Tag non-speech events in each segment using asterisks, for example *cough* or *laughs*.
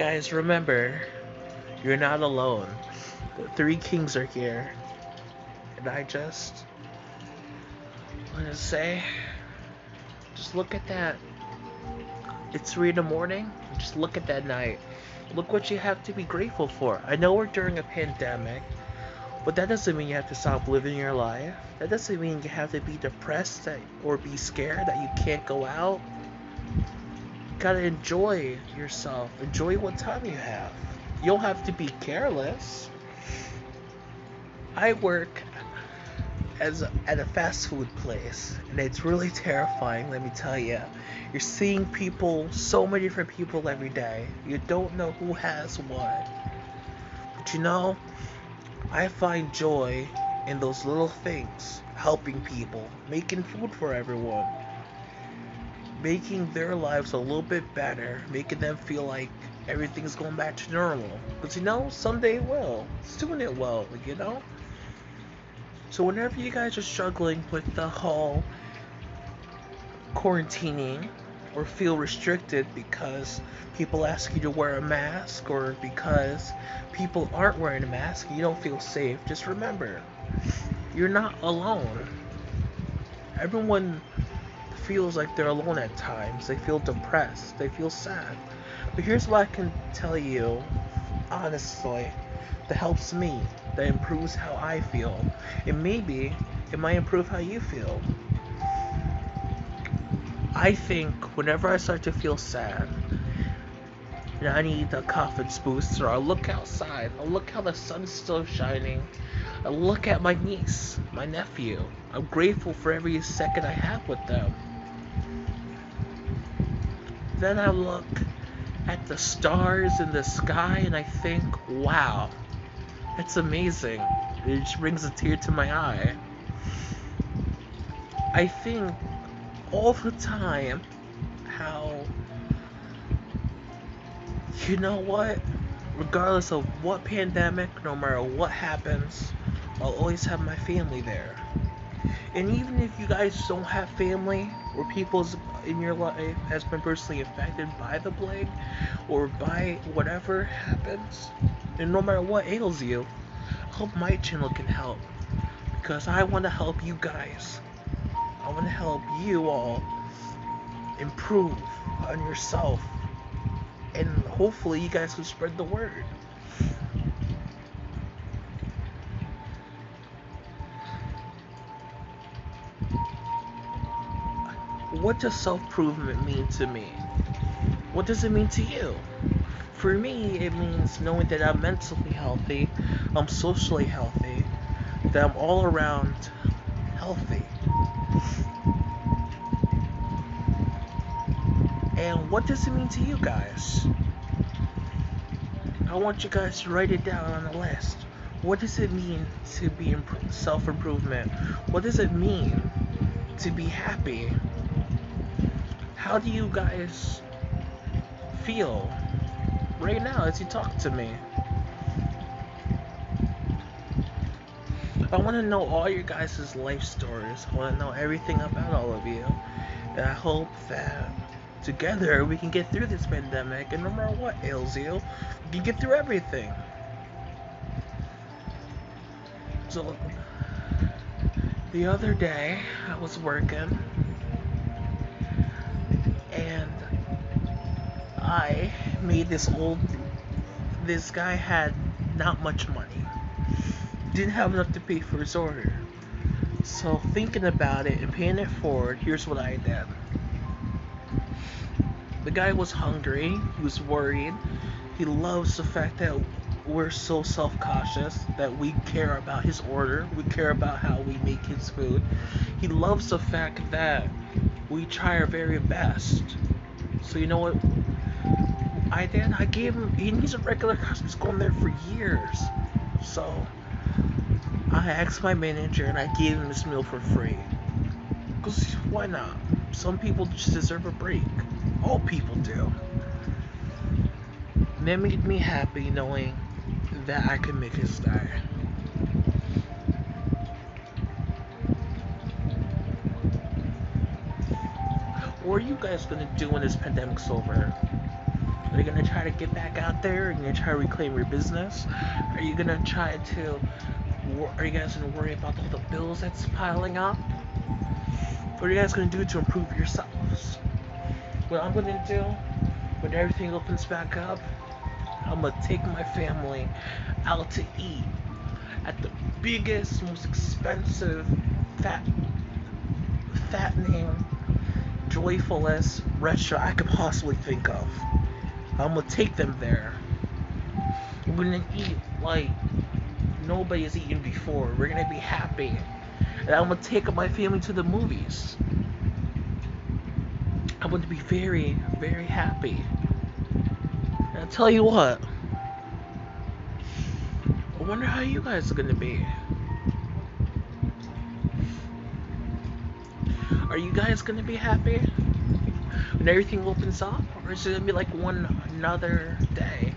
Guys, remember, you're not alone. The three kings are here. And I just want to say, just look at that. It's 3 in the morning. Just look at that night. Look what you have to be grateful for. I know we're during a pandemic, but that doesn't mean you have to stop living your life. That doesn't mean you have to be depressed or be scared that you can't go out. Gotta enjoy yourself. Enjoy what time you have. You don't have to be careless. I work as a, at a fast food place, and it's really terrifying. Let me tell you, you're seeing people, so many different people every day. You don't know who has what, but you know, I find joy in those little things, helping people, making food for everyone, making their lives a little bit better, making them feel like everything's going back to normal. Because you know, someday it will. Soon it will, you know? So whenever you guys are struggling with the whole quarantining or feel restricted because people ask you to wear a mask or because people aren't wearing a mask you don't feel safe, just remember, you're not alone. Everyone feels like they're alone at times. They feel depressed. They feel sad. But here's what I can tell you honestly that helps me, that improves how I feel. And maybe it might improve how you feel. I think whenever I start to feel sad and I need a confidence booster, I'll look outside. I'll look how the sun's still shining. I look at my niece, my nephew. I'm grateful for every second I have with them. Then I look at the stars in the sky and I think, wow, it's amazing. It just brings a tear to my eye. I think all the time how you know what regardless of what pandemic no matter what happens i'll always have my family there and even if you guys don't have family or people in your life has been personally affected by the plague or by whatever happens and no matter what ails you I hope my channel can help because i want to help you guys I want to help you all improve on yourself. And hopefully, you guys can spread the word. What does self improvement mean to me? What does it mean to you? For me, it means knowing that I'm mentally healthy, I'm socially healthy, that I'm all around healthy. And what does it mean to you guys? I want you guys to write it down on a list. What does it mean to be in self improvement? What does it mean to be happy? How do you guys feel right now as you talk to me? I want to know all your guys' life stories. I want to know everything about all of you. And I hope that together we can get through this pandemic and no matter what ails you, we can get through everything. So, the other day I was working This old. This guy had not much money didn't have enough to pay for his order. So thinking about it and paying it forward, here's what I did. The guy was hungry, he was worried, he loves the fact that we're so self-cautious that we care about his order, we care about how we make his food. He loves the fact that we try our very best. So you know what I then I gave him he needs a regular customer. He's going there for years. So I asked my manager and I gave him this meal for free. Because why not? Some people just deserve a break. All people do. And that made me happy knowing that I could make his day. What are you guys gonna do when this pandemic's over? Are you gonna try to get back out there? Are you gonna try to reclaim your business? Are you gonna try to? Are you guys gonna worry about all the bills that's piling up? What are you guys gonna do to improve yourselves? What I'm gonna do when everything opens back up, I'm gonna take my family out to eat at the biggest, most expensive, fat, fattening, joyfulest restaurant I could possibly think of. I'm gonna take them there. We're gonna eat like nobody has eaten before. We're gonna be happy. And I'm gonna take my family to the movies. I'm going to be very, very happy. And I'll tell you what. I wonder how you guys are gonna be. Are you guys gonna be happy when everything opens up, or is it gonna be like one another day?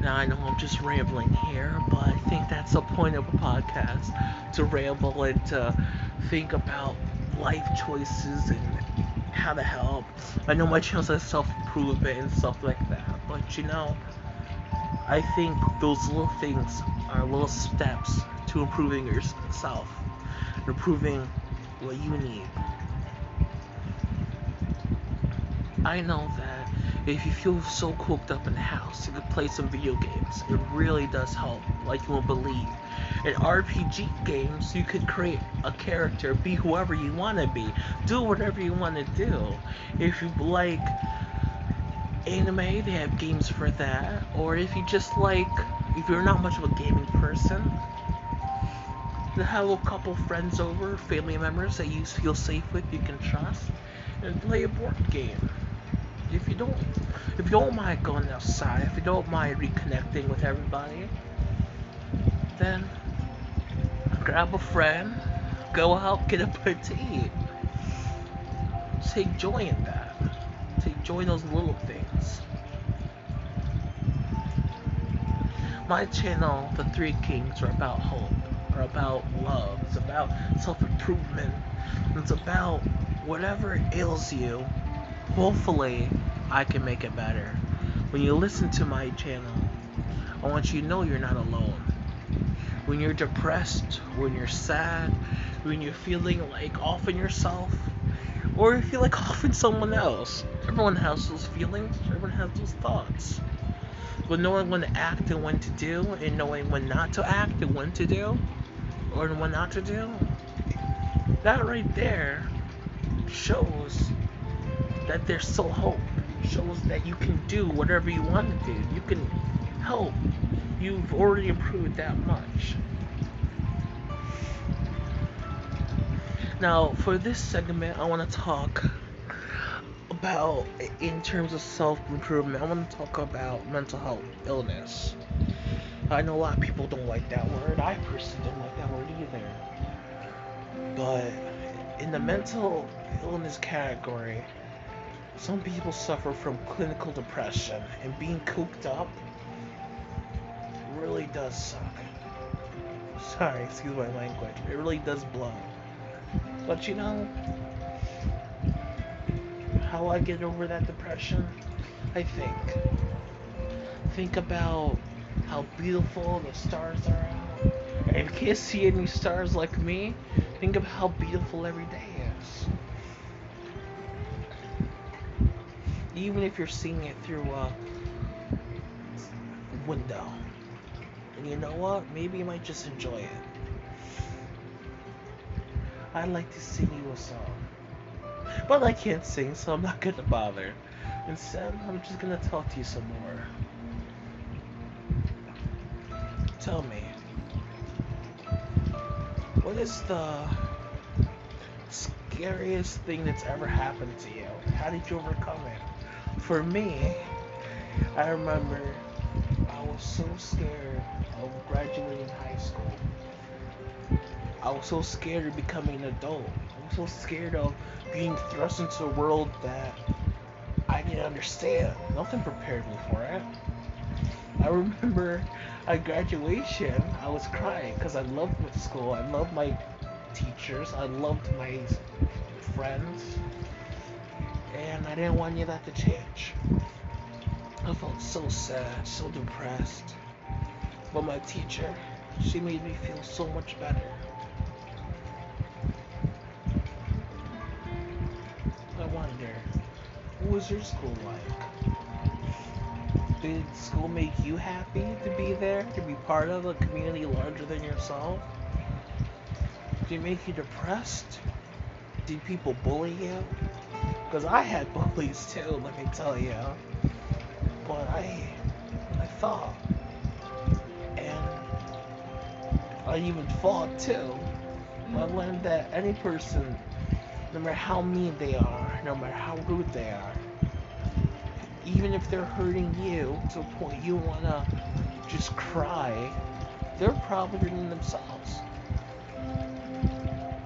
Now I know I'm just rambling here, but I think that's the point of a podcast to ramble and to think about life choices and how to help. I know my channel says self improvement and stuff like that, but you know, I think those little things are little steps to improving yourself, improving what you need. I know that if you feel so cooped up in the house, you could play some video games. It really does help, like you won't believe. In RPG games, you could create a character, be whoever you want to be, do whatever you want to do. If you like anime, they have games for that. Or if you just like, if you're not much of a gaming person, to have a couple friends over, family members that you feel safe with, you can trust, and play a board game. If you don't, if you don't mind going outside, if you don't mind reconnecting with everybody, then grab a friend, go out, get a eat. Take joy in that. Take joy in those little things. My channel, The Three Kings, are about hope are about love. It's about self improvement. It's about whatever ails you. Hopefully, I can make it better. When you listen to my channel, I want you to know you're not alone. When you're depressed, when you're sad, when you're feeling like off in yourself, or you feel like *laughs* off in someone else, everyone has those feelings, everyone has those thoughts. But knowing when to act and when to do, and knowing when not to act and when to do, or what not to do, that right there shows that there's still hope. Shows that you can do whatever you want to do. You can help. You've already improved that much. Now, for this segment, I want to talk about, in terms of self improvement, I want to talk about mental health illness. I know a lot of people don't like that word. I personally don't like that word either. But in the mental illness category, some people suffer from clinical depression, and being cooped up really does suck. Sorry, excuse my language. It really does blow. But you know, how I get over that depression? I think. Think about how beautiful the stars are out. If you can't see any stars like me, think of how beautiful every day is. Even if you're seeing it through a window. And you know what? Maybe you might just enjoy it. I'd like to sing you a song. But I can't sing, so I'm not gonna bother. Instead, I'm just gonna talk to you some more. Tell me, what is the scariest thing that's ever happened to you? How did you overcome it? For me, I remember I was so scared of graduating high school. I was so scared of becoming an adult. I was so scared of being thrust into a world that I didn't understand. Nothing prepared me for it. I remember at graduation, I was crying because I loved my school. I loved my teachers. I loved my friends. And I didn't want any of that to change. I felt so sad, so depressed. But my teacher, she made me feel so much better. I wonder, what was your school like? Did school make you happy to be there, to be part of a community larger than yourself? Did it make you depressed? Did people bully you? Because I had *laughs* bullies too, let me tell you. But I, I thought, and I even fought too. I learned that any person, no matter how mean they are, no matter how rude they are, even if they're hurting you to a point you wanna just cry, they're probably hurting themselves.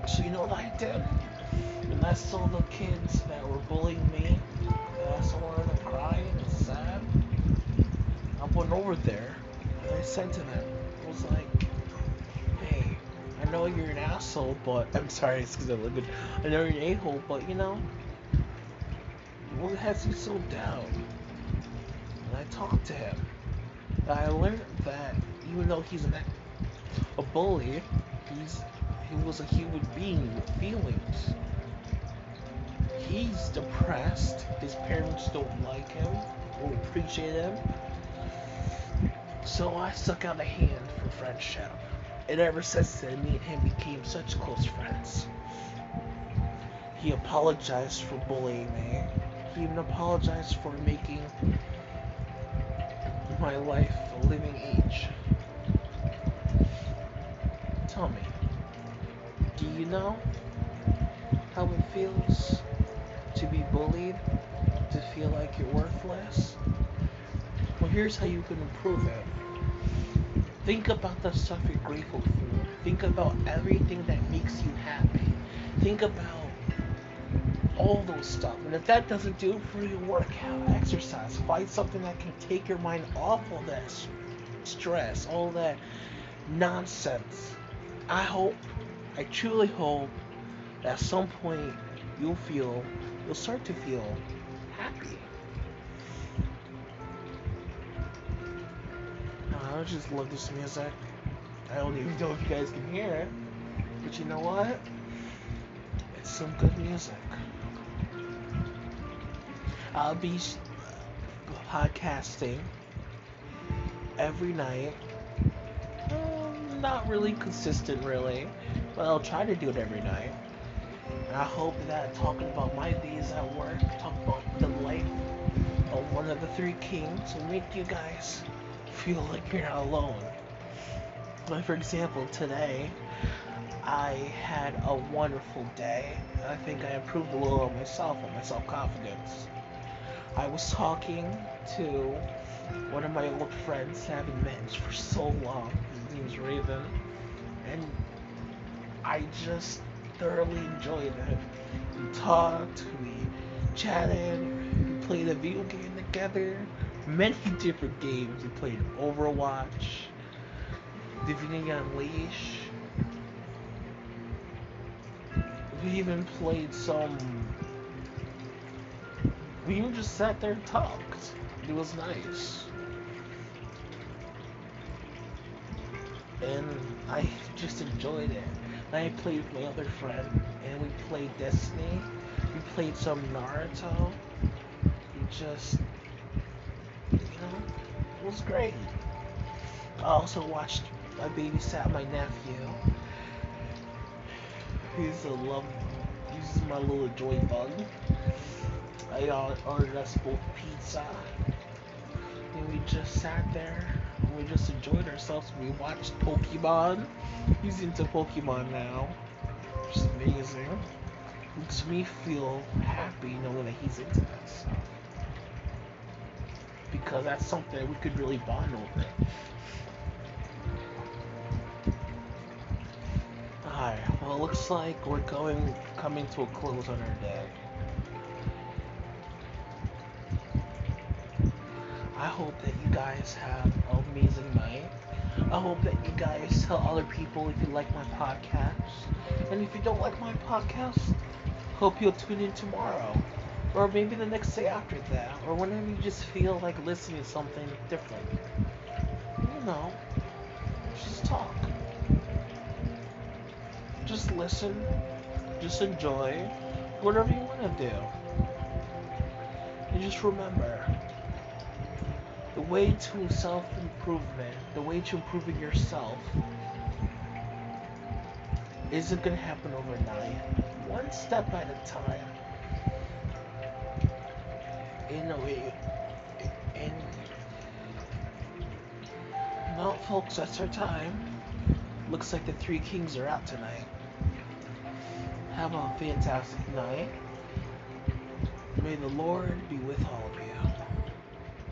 So you know what I did? And I saw the kids that were bullying me, and I saw them crying and sad. I went over there and I said to them, I was like, hey, I know you're an asshole, but *laughs* I'm sorry, it's because I look good. I know you're an a-hole, but you know, what has you so down? I to him. I learned that even though he's an, a bully, he's he was a human being with feelings. He's depressed. His parents don't like him or appreciate him. So I stuck out a hand for friendship. And ever since then, me and him became such close friends. He apologized for bullying me. He even apologized for making my life a living age. Tell me, do you know how it feels to be bullied, to feel like you're worthless? Well, here's how you can improve it. Think about the stuff you're grateful for. Think about everything that makes you happy. Think about all those stuff. And if that doesn't do it for you, work out, exercise, find something that can take your mind off all that stress, all that nonsense. I hope, I truly hope, that at some point you'll feel, you'll start to feel happy. Uh, I just love this music. I don't even know if you guys can hear it, but you know what? It's some good music. I'll be podcasting every night. Um, not really consistent, really, but I'll try to do it every night. And I hope that talking about my days at work, talk about the life of one of the three kings, will make you guys feel like you're not alone. Like, for example, today I had a wonderful day. I think I improved a little on myself and my self confidence. I was talking to one of my old friends I haven't met for so long. His name's Raven. And I just thoroughly enjoyed it. We talked, we chatted, we played a video game together. Many different games. We played Overwatch, Divinity Unleashed. We even played some we even just sat there and talked. It was nice. And I just enjoyed it. And I played with my other friend, and we played Destiny. We played some Naruto. We just, you know, it was great. I also watched, I babysat my nephew. He's a love, he's my little joy bug. I ordered us both pizza. And we just sat there and we just enjoyed ourselves. We watched Pokemon. He's into Pokemon now. Which is amazing. Makes me feel happy knowing that he's into that. Because that's something we could really bond over. Alright, well it looks like we're going coming to a close on our day. I hope that you guys have an amazing night. I hope that you guys tell other people if you like my podcast. And if you don't like my podcast, hope you'll tune in tomorrow. Or maybe the next day after that. Or whenever you just feel like listening to something different. You know. Just talk. Just listen. Just enjoy. Whatever you want to do. And just remember the way to self improvement, the way to improving yourself, isn't going to happen overnight. One step at a time. In a way. And. Well, folks, that's our time. Looks like the three kings are out tonight. Have a fantastic night. May the Lord be with all